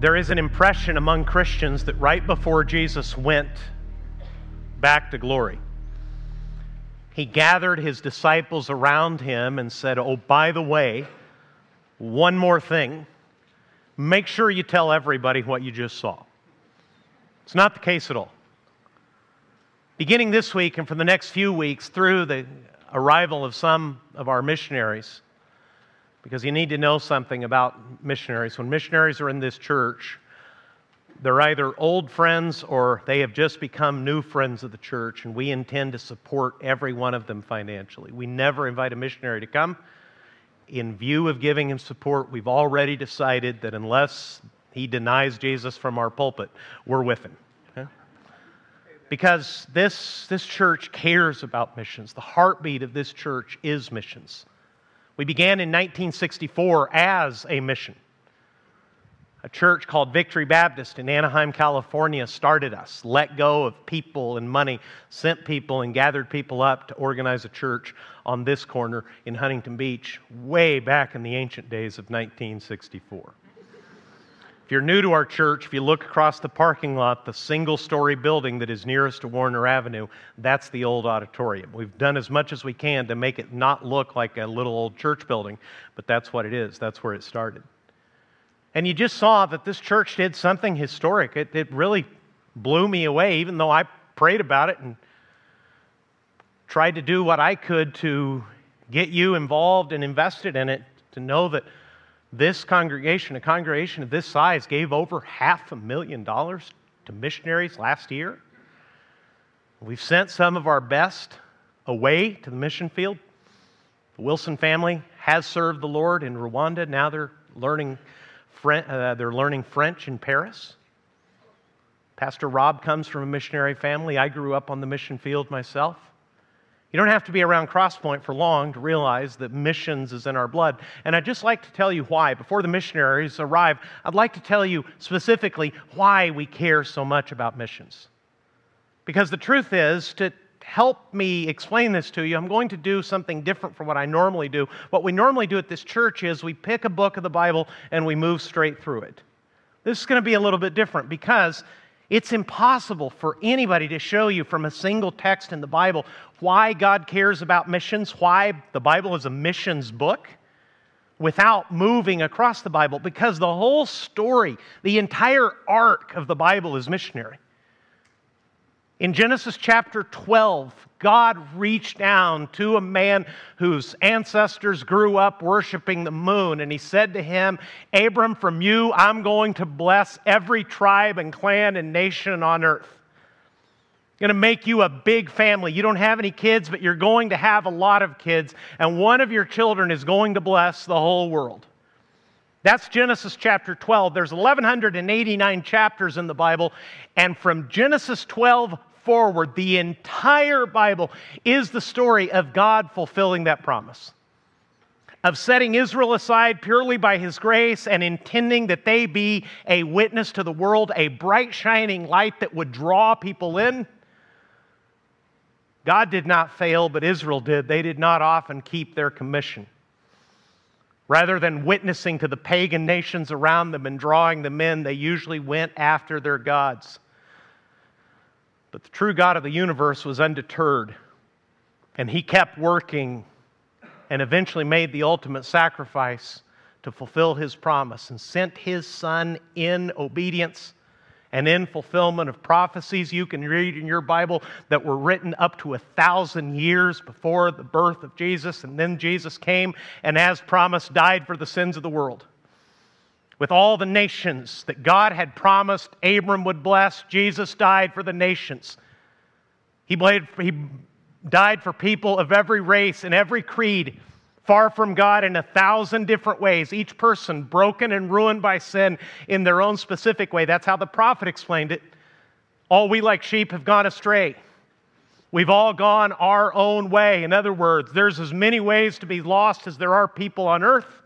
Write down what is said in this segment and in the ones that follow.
There is an impression among Christians that right before Jesus went back to glory, he gathered his disciples around him and said, Oh, by the way, one more thing. Make sure you tell everybody what you just saw. It's not the case at all. Beginning this week and for the next few weeks, through the arrival of some of our missionaries, because you need to know something about missionaries. When missionaries are in this church, they're either old friends or they have just become new friends of the church, and we intend to support every one of them financially. We never invite a missionary to come. In view of giving him support, we've already decided that unless he denies Jesus from our pulpit, we're with him. Because this, this church cares about missions. The heartbeat of this church is missions. We began in 1964 as a mission. A church called Victory Baptist in Anaheim, California started us, let go of people and money, sent people and gathered people up to organize a church on this corner in Huntington Beach, way back in the ancient days of 1964. If you're new to our church, if you look across the parking lot, the single story building that is nearest to Warner Avenue, that's the old auditorium. We've done as much as we can to make it not look like a little old church building, but that's what it is. That's where it started. And you just saw that this church did something historic. It, it really blew me away, even though I prayed about it and tried to do what I could to get you involved and invested in it, to know that this congregation, a congregation of this size, gave over half a million dollars to missionaries last year. We've sent some of our best away to the mission field. The Wilson family has served the Lord in Rwanda. Now they're learning uh, they're learning French in Paris. Pastor Rob comes from a missionary family. I grew up on the mission field myself. You don't have to be around Crosspoint for long to realize that missions is in our blood. And I'd just like to tell you why. Before the missionaries arrive, I'd like to tell you specifically why we care so much about missions. Because the truth is, to, help me explain this to you, I'm going to do something different from what I normally do. What we normally do at this church is we pick a book of the Bible and we move straight through it. This is going to be a little bit different because it's impossible for anybody to show you from a single text in the Bible why God cares about missions, why the Bible is a missions book without moving across the Bible because the whole story, the entire arc of the Bible is missionary. In Genesis chapter 12, God reached down to a man whose ancestors grew up worshiping the moon, and he said to him, Abram, from you I'm going to bless every tribe and clan and nation on earth. I'm going to make you a big family. You don't have any kids, but you're going to have a lot of kids, and one of your children is going to bless the whole world. That's Genesis chapter 12. There's 1189 chapters in the Bible, and from Genesis 12 forward, the entire Bible is the story of God fulfilling that promise. Of setting Israel aside purely by his grace and intending that they be a witness to the world, a bright, shining light that would draw people in. God did not fail, but Israel did. They did not often keep their commission. Rather than witnessing to the pagan nations around them and drawing them in, they usually went after their gods. But the true God of the universe was undeterred, and he kept working and eventually made the ultimate sacrifice to fulfill his promise and sent his son in obedience and in fulfillment of prophecies you can read in your Bible that were written up to a thousand years before the birth of Jesus. And then Jesus came and, as promised, died for the sins of the world with all the nations that God had promised Abram would bless. Jesus died for the nations. He, died for people of every race and every creed, far from God in a thousand different ways, each person broken and ruined by sin in their own specific way. That's how the prophet explained it. All we like sheep have gone astray. We've all gone our own way. In other words, there's as many ways to be lost as there are people on earth.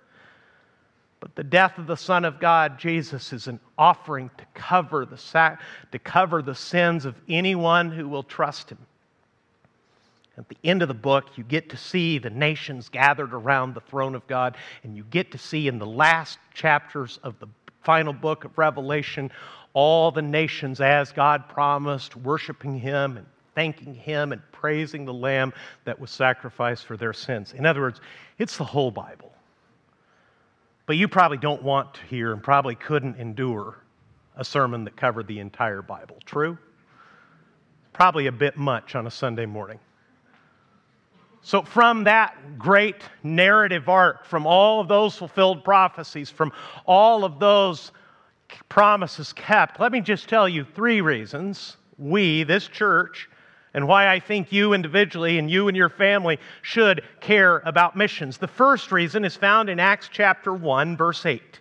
But the death of the Son of God, Jesus, is an offering to cover the, sac- to cover the sins of anyone who will trust him. At the end of the book, you get to see the nations gathered around the throne of God, and you get to see in the last chapters of the final book of Revelation, all the nations, as God promised, worshiping Him and thanking Him and praising the Lamb that was sacrificed for their sins. In other words, it's the whole Bible. But you probably don't want to hear and probably couldn't endure a sermon that covered the entire Bible. True? Probably a bit much on a Sunday morning. So, from that great narrative arc, from all of those fulfilled prophecies, from all of those promises kept, let me just tell you three reasons we, this church, and why I think you individually and you and your family should care about missions. The first reason is found in Acts chapter 1, verse 8.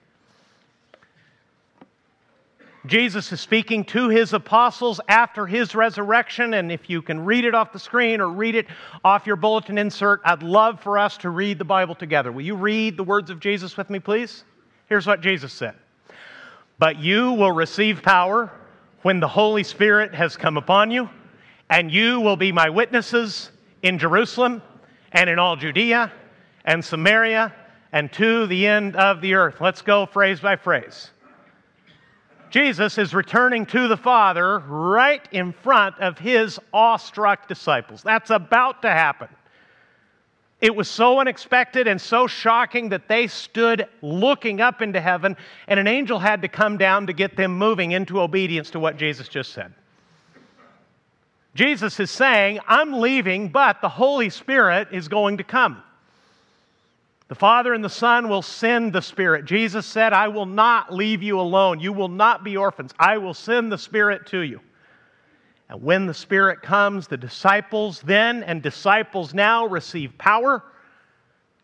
Jesus is speaking to his apostles after his resurrection, and if you can read it off the screen or read it off your bulletin insert, I'd love for us to read the Bible together. Will you read the words of Jesus with me, please? Here's what Jesus said But you will receive power when the Holy Spirit has come upon you, and you will be my witnesses in Jerusalem and in all Judea and Samaria and to the end of the earth. Let's go phrase by phrase. Jesus is returning to the Father right in front of his awestruck disciples. That's about to happen. It was so unexpected and so shocking that they stood looking up into heaven, and an angel had to come down to get them moving into obedience to what Jesus just said. Jesus is saying, I'm leaving, but the Holy Spirit is going to come. The Father and the Son will send the Spirit. Jesus said, I will not leave you alone. You will not be orphans. I will send the Spirit to you. And when the Spirit comes, the disciples then and disciples now receive power,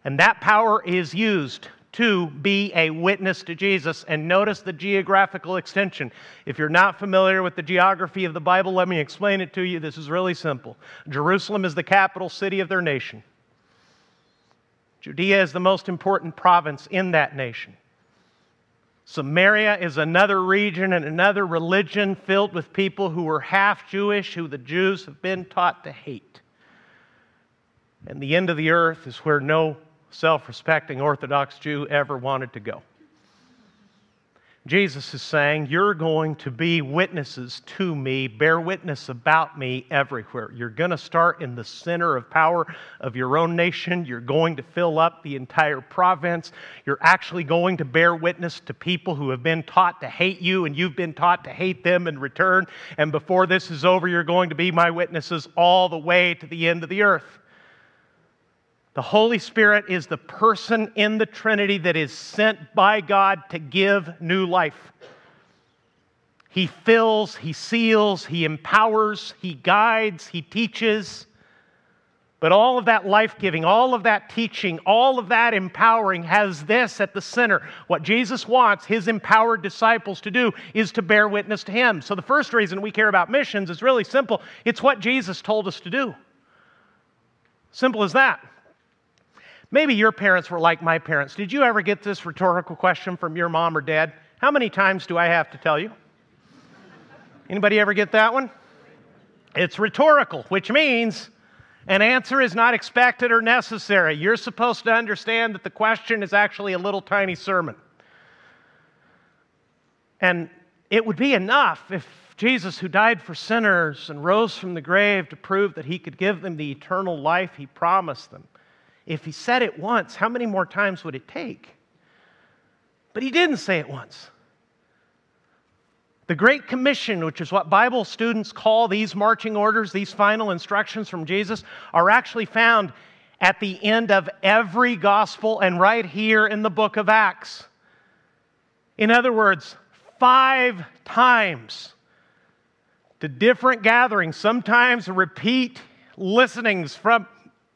and that power is used to be a witness to Jesus. And notice the geographical extension. If you're not familiar with the geography of the Bible, let me explain it to you. This is really simple Jerusalem is the capital city of their nation. Judea is the most important province in that nation. Samaria is another region and another religion filled with people who were half Jewish, who the Jews have been taught to hate. And the end of the earth is where no self respecting Orthodox Jew ever wanted to go. Jesus is saying, You're going to be witnesses to me, bear witness about me everywhere. You're going to start in the center of power of your own nation. You're going to fill up the entire province. You're actually going to bear witness to people who have been taught to hate you, and you've been taught to hate them in return. And before this is over, you're going to be my witnesses all the way to the end of the earth. The Holy Spirit is the person in the Trinity that is sent by God to give new life. He fills, He seals, He empowers, He guides, He teaches. But all of that life giving, all of that teaching, all of that empowering has this at the center. What Jesus wants his empowered disciples to do is to bear witness to him. So the first reason we care about missions is really simple it's what Jesus told us to do. Simple as that. Maybe your parents were like my parents. Did you ever get this rhetorical question from your mom or dad? How many times do I have to tell you? Anybody ever get that one? It's rhetorical, which means an answer is not expected or necessary. You're supposed to understand that the question is actually a little tiny sermon. And it would be enough if Jesus, who died for sinners and rose from the grave to prove that he could give them the eternal life he promised them, if he said it once, how many more times would it take? But he didn't say it once. The Great Commission, which is what Bible students call these marching orders, these final instructions from Jesus, are actually found at the end of every gospel and right here in the book of Acts. In other words, five times to different gatherings, sometimes repeat listenings from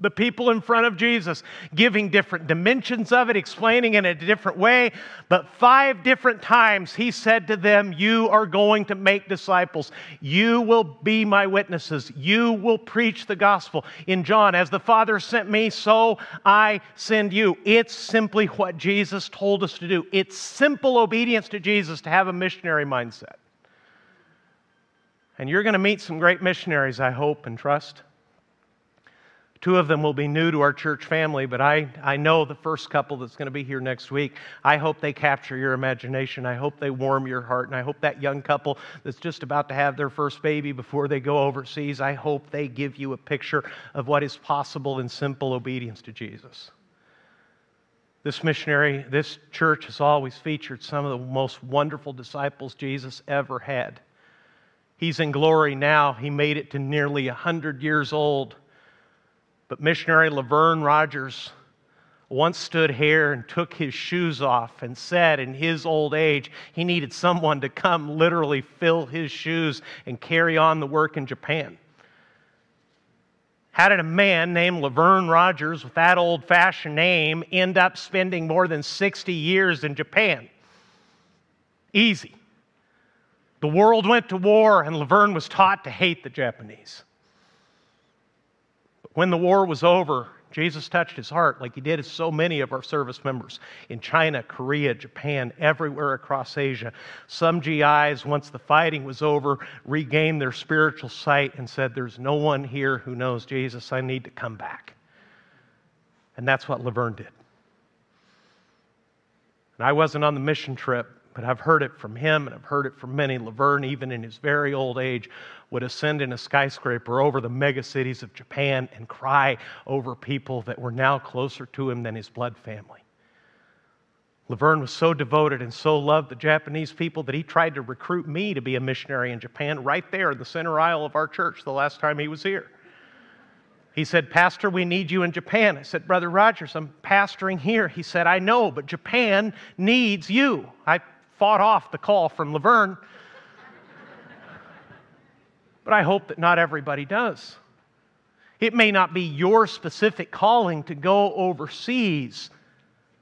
the people in front of Jesus, giving different dimensions of it, explaining in a different way. But five different times he said to them, You are going to make disciples. You will be my witnesses. You will preach the gospel. In John, as the Father sent me, so I send you. It's simply what Jesus told us to do. It's simple obedience to Jesus to have a missionary mindset. And you're going to meet some great missionaries, I hope and trust. Two of them will be new to our church family, but I, I know the first couple that's going to be here next week. I hope they capture your imagination. I hope they warm your heart. And I hope that young couple that's just about to have their first baby before they go overseas, I hope they give you a picture of what is possible in simple obedience to Jesus. This missionary, this church has always featured some of the most wonderful disciples Jesus ever had. He's in glory now. He made it to nearly 100 years old. But missionary Laverne Rogers once stood here and took his shoes off and said in his old age he needed someone to come literally fill his shoes and carry on the work in Japan. How did a man named Laverne Rogers with that old fashioned name end up spending more than 60 years in Japan? Easy. The world went to war, and Laverne was taught to hate the Japanese. When the war was over, Jesus touched his heart like he did so many of our service members in China, Korea, Japan, everywhere across Asia. Some GIs, once the fighting was over, regained their spiritual sight and said, There's no one here who knows Jesus. I need to come back. And that's what Laverne did. And I wasn't on the mission trip, but I've heard it from him and I've heard it from many. Laverne, even in his very old age, would ascend in a skyscraper over the megacities of Japan and cry over people that were now closer to him than his blood family. Laverne was so devoted and so loved the Japanese people that he tried to recruit me to be a missionary in Japan right there in the center aisle of our church the last time he was here. He said, Pastor, we need you in Japan. I said, Brother Rogers, I'm pastoring here. He said, I know, but Japan needs you. I fought off the call from Laverne but I hope that not everybody does. It may not be your specific calling to go overseas,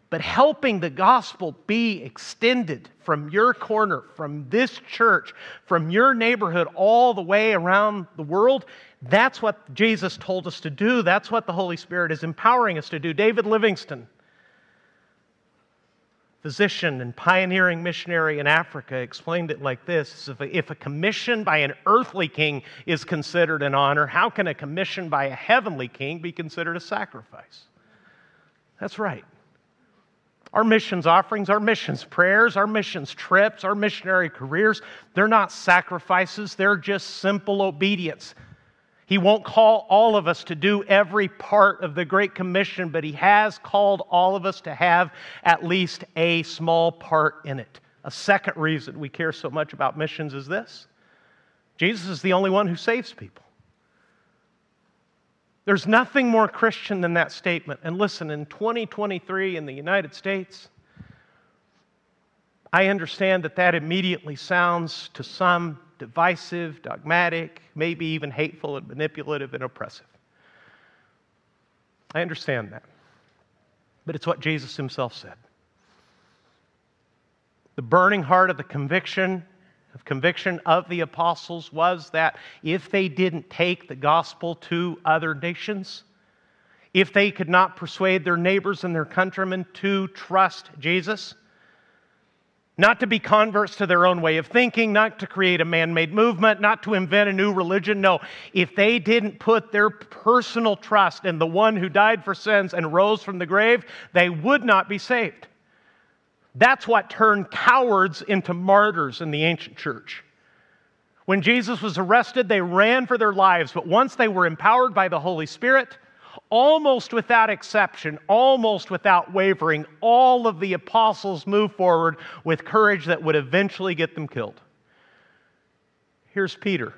but helping the gospel be extended from your corner, from this church, from your neighborhood, all the way around the world, that's what Jesus told us to do. That's what the Holy Spirit is empowering us to do. David Livingstone physician and pioneering missionary in Africa, explained it like this if a, commission by an earthly king is considered an honor, how can a commission by a heavenly king be considered a sacrifice? That's right. Our missions offerings, our missions prayers, our missions trips, our missionary careers, they're not sacrifices, they're just simple obedience he won't call all of us to do every part of the Great Commission, but He has called all of us to have at least a small part in it. A second reason we care so much about missions is this Jesus is the only one who saves people. There's nothing more Christian than that statement. And listen, in 2023 in the United States, I understand that that immediately sounds to some divisive, dogmatic, maybe even hateful and manipulative and oppressive. I understand that. But it's what Jesus himself said. The burning heart of the conviction of conviction of the apostles was that if they didn't take the gospel to other nations, if they could not persuade their neighbors and their countrymen to trust Jesus, not to be converts to their own way of thinking, not to create a man made movement, not to invent a new religion. No, if they didn't put their personal trust in the one who died for sins and rose from the grave, they would not be saved. That's what turned cowards into martyrs in the ancient church. When Jesus was arrested, they ran for their lives, but once they were empowered by the Holy Spirit, almost without exception, almost without wavering, all of the apostles moved forward with courage that would eventually get them killed. Here's Peter,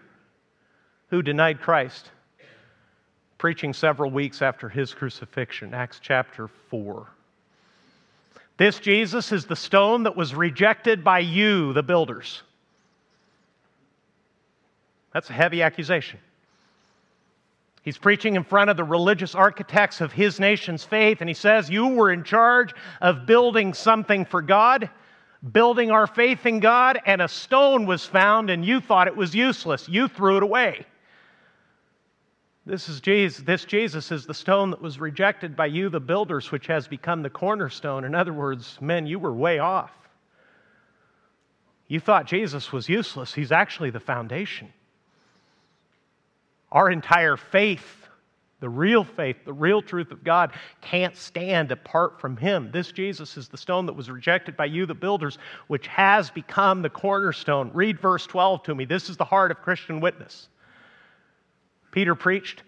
who denied Christ, preaching several weeks after his crucifixion, Acts chapter 4. This Jesus is the stone that was rejected by you, the builders. That's a heavy accusation. He's preaching in front of the religious architects of his nation's faith, and he says, You were in charge of building something for God, building our faith in God, and a stone was found, and you thought it was useless. You threw it away. This is Jesus. This Jesus is the stone that was rejected by you, the builders, which has become the cornerstone. In other words, men, you were way off. You thought Jesus was useless. He's actually the foundation. Our entire faith The real faith, the real truth of God can't stand apart from Him. This Jesus is the stone that was rejected by you, the builders, which has become the cornerstone. Read verse 12 to me. This is the heart of Christian witness. Peter preached,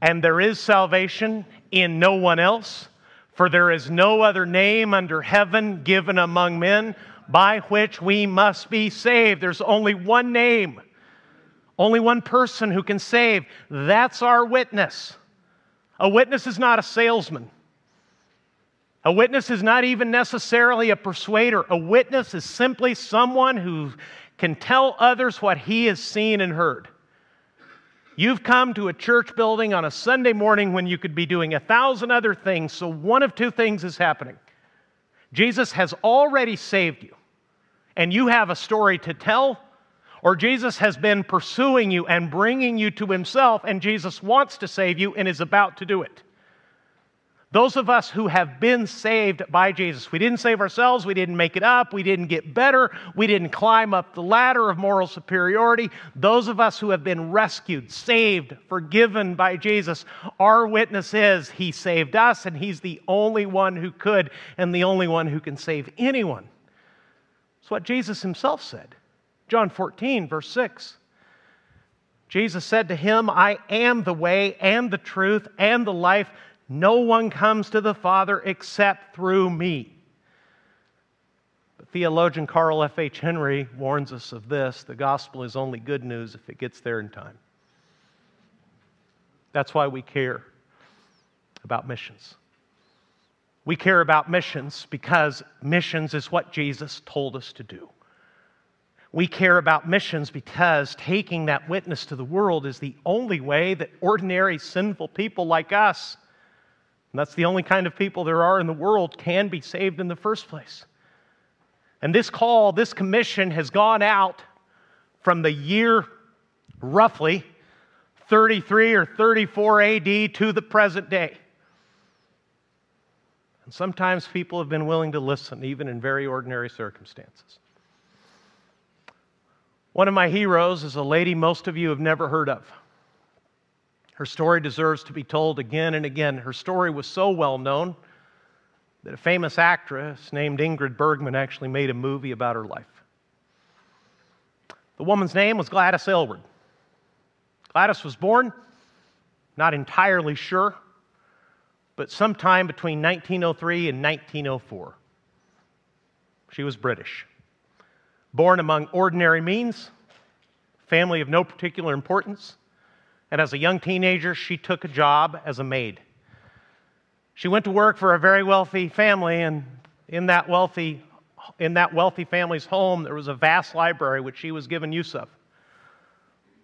and there is salvation in no one else, for there is no other name under heaven given among men by which we must be saved. There's only one name, only one person who can save. That's our witness. A witness is not a salesman. A witness is not even necessarily a persuader. A witness is simply someone who can tell others what he has seen and heard. You've come to a church building on a Sunday morning when you could be doing a thousand other things, so one of two things is happening. Jesus has already saved you, and you have a story to tell, or Jesus has been pursuing you and bringing you to himself, and Jesus wants to save you and is about to do it. Those of us who have been saved by Jesus, we didn't save ourselves, we didn't make it up, we didn't get better, we didn't climb up the ladder of moral superiority. Those of us who have been rescued, saved, forgiven by Jesus, our witness is He saved us, and He's the only one who could and the only one who can save anyone. It's what Jesus Himself said. John 14, verse 6. Jesus said to him, I am the way and the truth and the life. No one comes to the Father except through me. But theologian Carl F.H. Henry warns us of this the gospel is only good news if it gets there in time. That's why we care about missions. We care about missions because missions is what Jesus told us to do. We care about missions because taking that witness to the world is the only way that ordinary sinful people like us, and that's the only kind of people there are in the world, can be saved in the first place. And this call, this commission has gone out from the year roughly 33 or 34 AD to the present day. And sometimes people have been willing to listen, even in very ordinary circumstances. One of my heroes is a lady most of you have never heard of. Her story deserves to be told again and again. Her story was so well known that a famous actress named Ingrid Bergman actually made a movie about her life. The woman's name was Gladys Aylward. Gladys was born, not entirely sure, but sometime between 1903 and 1904. She was British. Born among ordinary means, family of no particular importance, and as a young teenager, she took a job as a maid. She went to work for a very wealthy family, and in that wealthy, in that wealthy family's home, there was a vast library which she was given use of.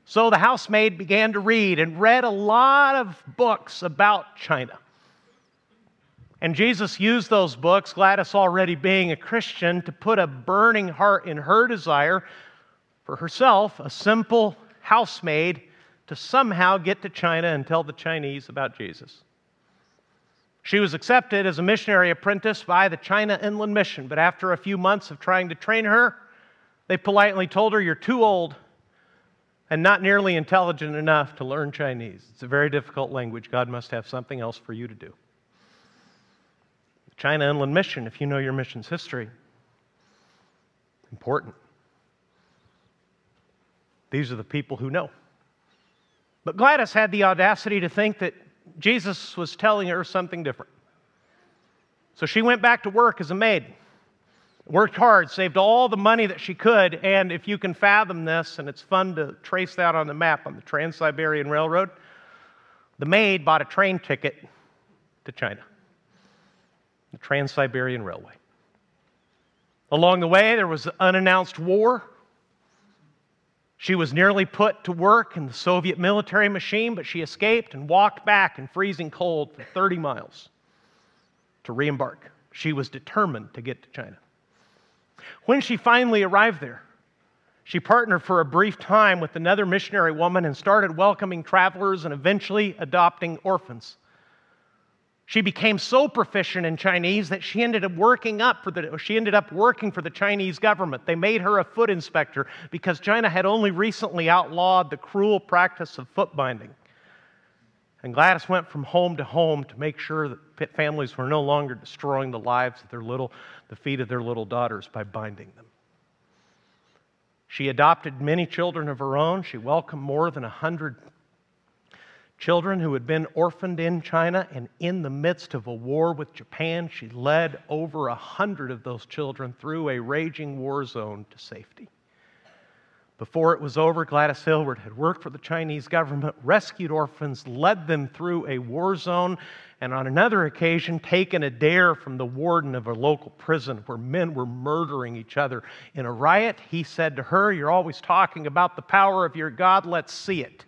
So the housemaid began to read and read a lot of books about China. And Jesus used those books, Gladys already being a Christian, to put a burning heart in her desire for herself, a simple housemaid, to somehow get to China and tell the Chinese about Jesus. She was accepted as a missionary apprentice by the China Inland Mission, but after a few months of trying to train her, they politely told her, You're too old and not nearly intelligent enough to learn Chinese. It's a very difficult language. God must have something else for you to do. China Inland Mission, if you know your mission's history, important. These are the people who know. But Gladys had the audacity to think that Jesus was telling her something different. So she went back to work as a maid, worked hard, saved all the money that she could, and if you can fathom this, and it's fun to trace that on the map on the Trans Siberian Railroad, the maid bought a train ticket to China the Trans Siberian Railway. Along the way, there was unannounced war. She was nearly put to work in the Soviet military machine, but she escaped and walked back in freezing cold for 30 miles to re embark. She was determined to get to China. When she finally arrived there, she partnered for a brief time with another missionary woman and started welcoming travelers and eventually adopting orphans. She became so proficient in Chinese that she ended up working up for the she ended up working for the Chinese government. They made her a foot inspector because China had only recently outlawed the cruel practice of foot binding. And Gladys went from home to home to make sure that families were no longer destroying the lives of their little, the feet of their little daughters by binding them. She adopted many children of her own. She welcomed more than a hundred children who had been orphaned in China, and in the midst of a war with Japan, she led over a hundred of those children through a raging war zone to safety. Before it was over, Gladys Aylward had worked for the Chinese government, rescued orphans, led them through a war zone, and on another occasion, taken a dare from the warden of a local prison where men were murdering each other. In a riot, he said to her, You're always talking about the power of your God, let's see it.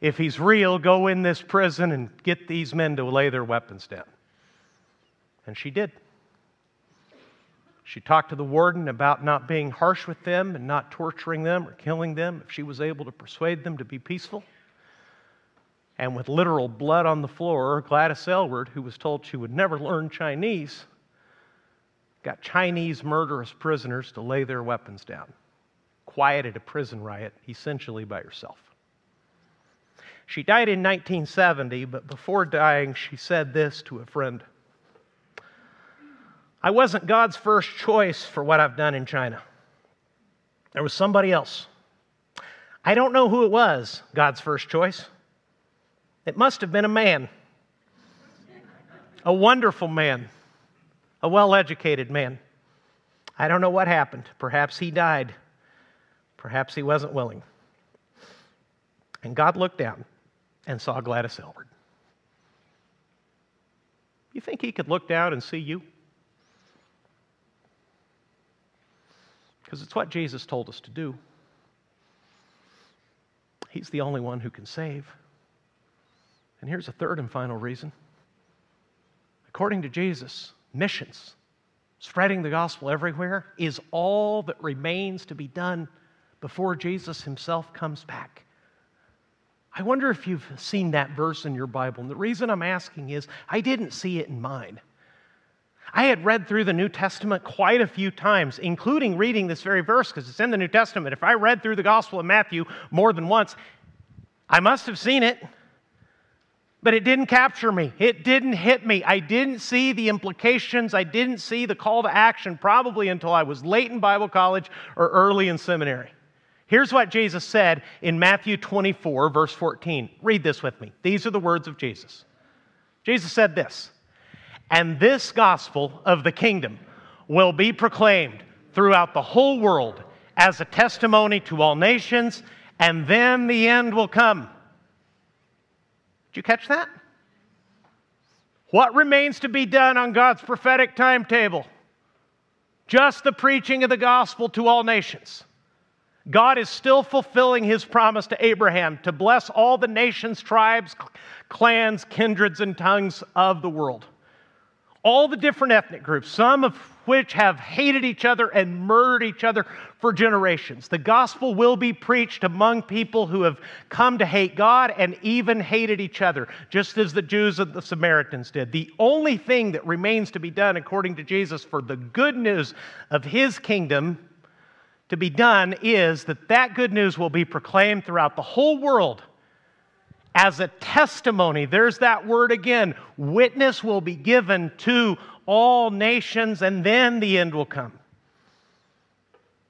If he's real, go in this prison and get these men to lay their weapons down. And she did. She talked to the warden about not being harsh with them and not torturing them or killing them if she was able to persuade them to be peaceful. And with literal blood on the floor, Gladys Aylward, who was told she would never learn Chinese, got Chinese murderous prisoners to lay their weapons down, quieted a prison riot essentially by herself. She died in 1970, but before dying, she said this to a friend I wasn't God's first choice for what I've done in China. There was somebody else. I don't know who it was, God's first choice. It must have been a man, a wonderful man, a well educated man. I don't know what happened. Perhaps he died. Perhaps he wasn't willing. And God looked down and saw Gladys Aylward. You think he could look down and see you? Because it's what Jesus told us to do. He's the only one who can save. And here's a third and final reason. According to Jesus, missions, spreading the gospel everywhere, is all that remains to be done before Jesus himself comes back. I wonder if you've seen that verse in your Bible. And the reason I'm asking is I didn't see it in mine. I had read through the New Testament quite a few times, including reading this very verse because it's in the New Testament. If I read through the Gospel of Matthew more than once, I must have seen it, but it didn't capture me. It didn't hit me. I didn't see the implications. I didn't see the call to action probably until I was late in Bible college or early in seminary. Here's what Jesus said in Matthew 24, verse 14. Read this with me. These are the words of Jesus. Jesus said this, and this gospel of the kingdom will be proclaimed throughout the whole world as a testimony to all nations, and then the end will come. Did you catch that? What remains to be done on God's prophetic timetable? Just the preaching of the gospel to all nations. God is still fulfilling his promise to Abraham to bless all the nations, tribes, clans, kindreds, and tongues of the world. All the different ethnic groups, some of which have hated each other and murdered each other for generations. The gospel will be preached among people who have come to hate God and even hated each other, just as the Jews and the Samaritans did. The only thing that remains to be done, according to Jesus, for the good news of his kingdom to be done is that that good news will be proclaimed throughout the whole world as a testimony. There's that word again. Witness will be given to all nations, and then the end will come.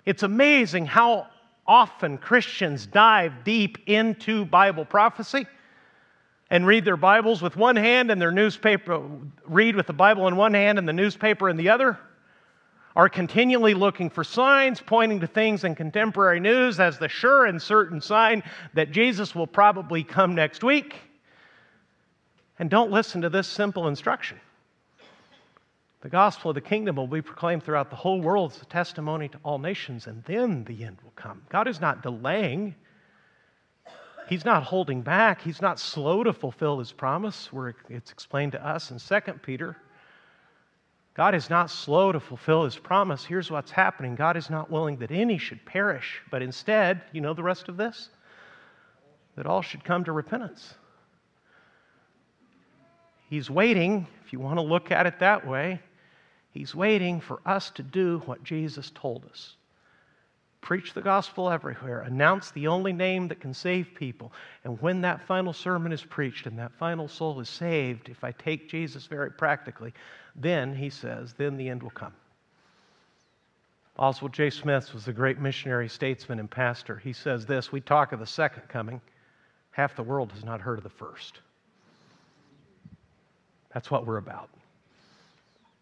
It's amazing how often Christians dive deep into Bible prophecy and read their Bibles with one hand and their newspaper, read with the Bible in one hand and the newspaper in the other are continually looking for signs pointing to things in contemporary news as the sure and certain sign that Jesus will probably come next week. And don't listen to this simple instruction. The gospel of the kingdom will be proclaimed throughout the whole world as a testimony to all nations, and then the end will come. God is not delaying. He's not holding back. He's not slow to fulfill his promise, where it's explained to us in 2 Peter God is not slow to fulfill his promise. Here's what's happening God is not willing that any should perish, but instead, you know the rest of this? That all should come to repentance. He's waiting, if you want to look at it that way, he's waiting for us to do what Jesus told us preach the gospel everywhere, announce the only name that can save people. And when that final sermon is preached and that final soul is saved, if I take Jesus very practically, then, he says, then the end will come. Oswald J. Smith was a great missionary, statesman, and pastor. He says this We talk of the second coming, half the world has not heard of the first. That's what we're about.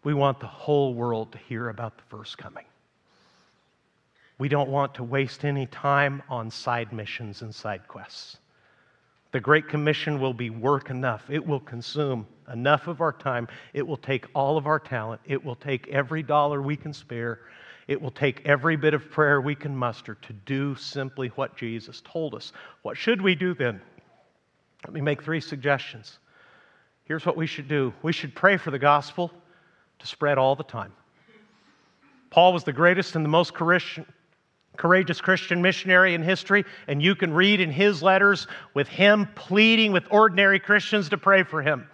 We want the whole world to hear about the first coming. We don't want to waste any time on side missions and side quests. The Great Commission will be work enough. It will consume enough of our time. It will take all of our talent. It will take every dollar we can spare. It will take every bit of prayer we can muster to do simply what Jesus told us. What should we do then? Let me make three suggestions. Here's what we should do we should pray for the gospel to spread all the time. Paul was the greatest and the most courageous Christian missionary in history, and you can read in his letters with him pleading with ordinary Christians to pray for him.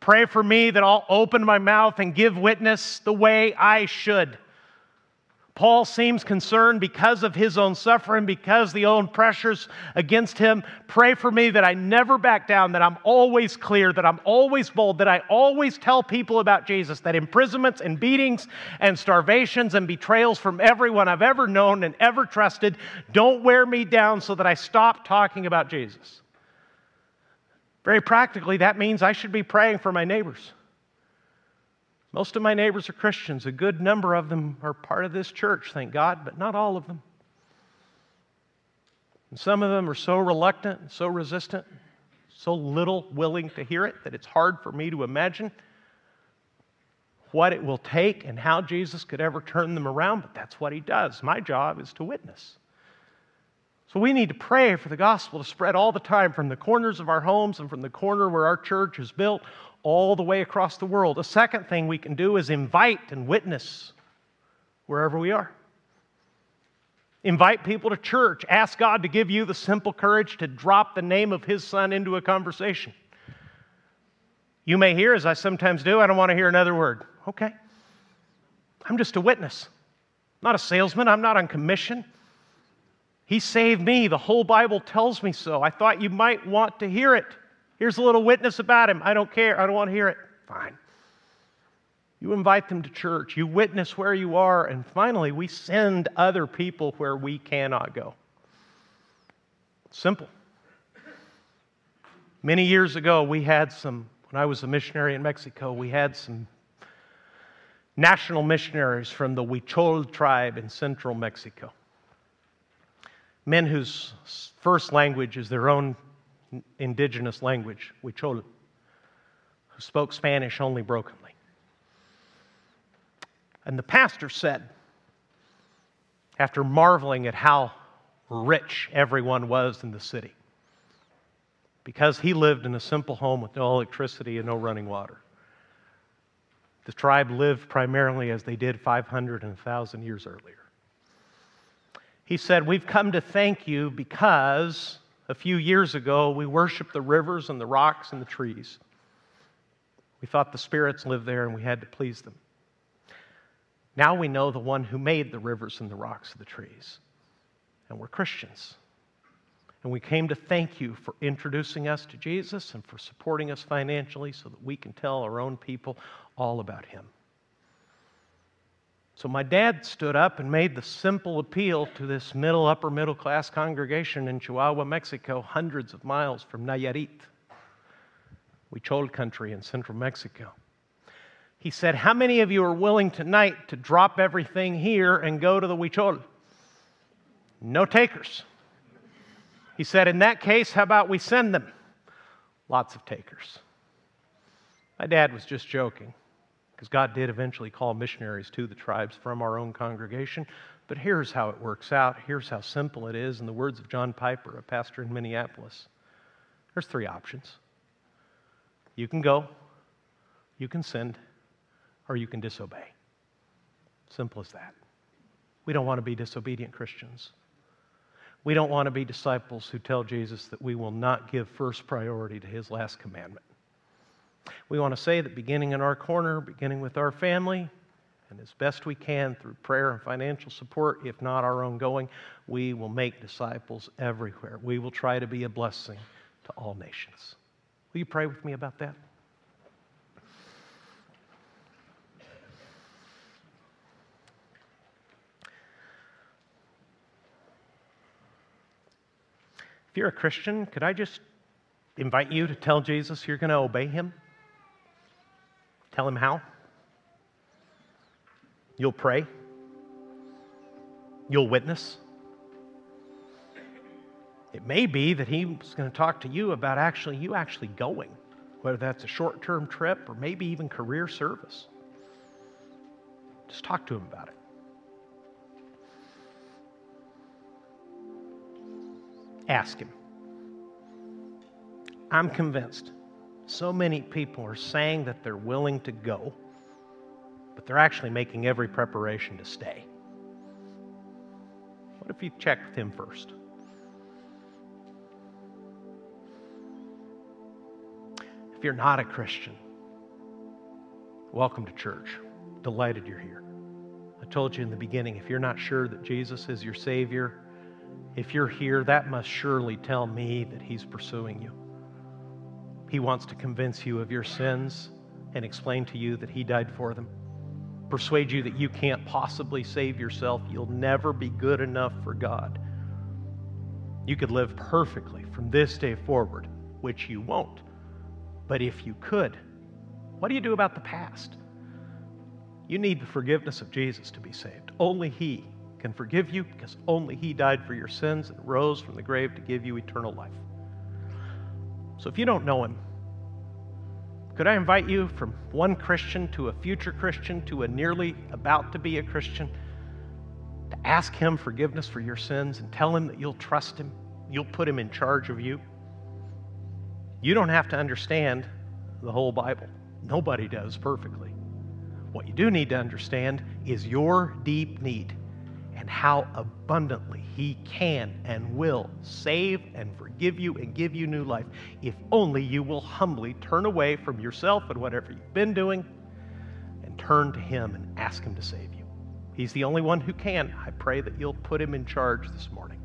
Pray for me that I'll open my mouth and give witness the way I should. Paul seems concerned because of his own suffering, because the own pressures against him. Pray for me that I never back down, that I'm always clear, that I'm always bold, that I always tell people about Jesus, that imprisonments and beatings and starvations and betrayals from everyone I've ever known and ever trusted don't wear me down so that I stop talking about Jesus. Very practically, that means I should be praying for my neighbors. Most of my neighbors are Christians. A good number of them are part of this church, thank God, but not all of them. And some of them are so reluctant, so resistant, so little willing to hear it that it's hard for me to imagine what it will take and how Jesus could ever turn them around, but that's what he does. My job is to witness. So we need to pray for the gospel to spread all the time from the corners of our homes and from the corner where our church is built all the way across the world. A second thing we can do is invite and witness wherever we are. Invite people to church. Ask God to give you the simple courage to drop the name of His Son into a conversation. You may hear, as I sometimes do, I don't want to hear another word. Okay. I'm just a witness, not a salesman. I'm not on commission. He saved me. The whole Bible tells me so. I thought you might want to hear it. Here's a little witness about him. I don't care. I don't want to hear it. Fine. You invite them to church. You witness where you are. And finally, we send other people where we cannot go. Simple. Many years ago, we had some, when I was a missionary in Mexico, we had some national missionaries from the Huichol tribe in central Mexico. Men whose first language is their own indigenous language, Huichol, who spoke Spanish only brokenly. And the pastor said, after marveling at how rich everyone was in the city, because he lived in a simple home with no electricity and no running water. The tribe lived primarily as they did 500 and 1,000 years earlier. He said, We've come to thank you because a few years ago, we worshiped the rivers and the rocks and the trees. We thought the spirits lived there and we had to please them. Now we know the one who made the rivers and the rocks and the trees. And we're Christians. And we came to thank you for introducing us to Jesus and for supporting us financially so that we can tell our own people all about him. So my dad stood up and made the simple appeal to this middle, upper middle class congregation in Chihuahua, Mexico, hundreds of miles from Nayarit, Huichol country in central Mexico. He said, How many of you are willing tonight to drop everything here and go to the Huichol? No takers. He said, In that case, how about we send them? Lots of takers. My dad was just joking because God did eventually call missionaries to the tribes from our own congregation. But here's how it works out. Here's how simple it is in the words of John Piper, a pastor in Minneapolis. There's three options you can go, you can send, or you can disobey. Simple as that. We don't want to be disobedient Christians. We don't want to be disciples who tell Jesus that we will not give first priority to his last commandment. We want to say that beginning in our corner, beginning with our family, And as best we can through prayer and financial support, if not our own going, we will make disciples everywhere. We will try to be a blessing to all nations. Will you pray with me about that? If you're a Christian, could I just invite you to tell Jesus you're going to obey him? Tell him how. You'll pray. You'll witness. It may be that he's going to talk to you about actually you actually going, whether that's a short-term trip or maybe even career service. Just talk to him about it. Ask him. I'm convinced so many people are saying that they're willing to go, but they're actually making every preparation to stay. What if you check with him first? If you're not a Christian, welcome to church. Delighted you're here. I told you in the beginning if you're not sure that Jesus is your Savior, if you're here, that must surely tell me that He's pursuing you. He wants to convince you of your sins and explain to you that He died for them. Persuade you that you can't possibly save yourself. You'll never be good enough for God. You could live perfectly from this day forward, which you won't. But if you could, what do you do about the past? You need the forgiveness of Jesus to be saved. Only He can forgive you because only He died for your sins and rose from the grave to give you eternal life. So if you don't know him, could I invite you from one Christian to a future Christian to a nearly about to be a Christian to ask him forgiveness for your sins and tell him that you'll trust him, you'll put him in charge of you? You don't have to understand the whole Bible. Nobody does perfectly. What you do need to understand is your deep need and how abundantly He can and will save and forgive you and give you new life if only you will humbly turn away from yourself and whatever you've been doing and turn to Him and ask Him to save you. He's the only one who can. I pray that you'll put Him in charge this morning.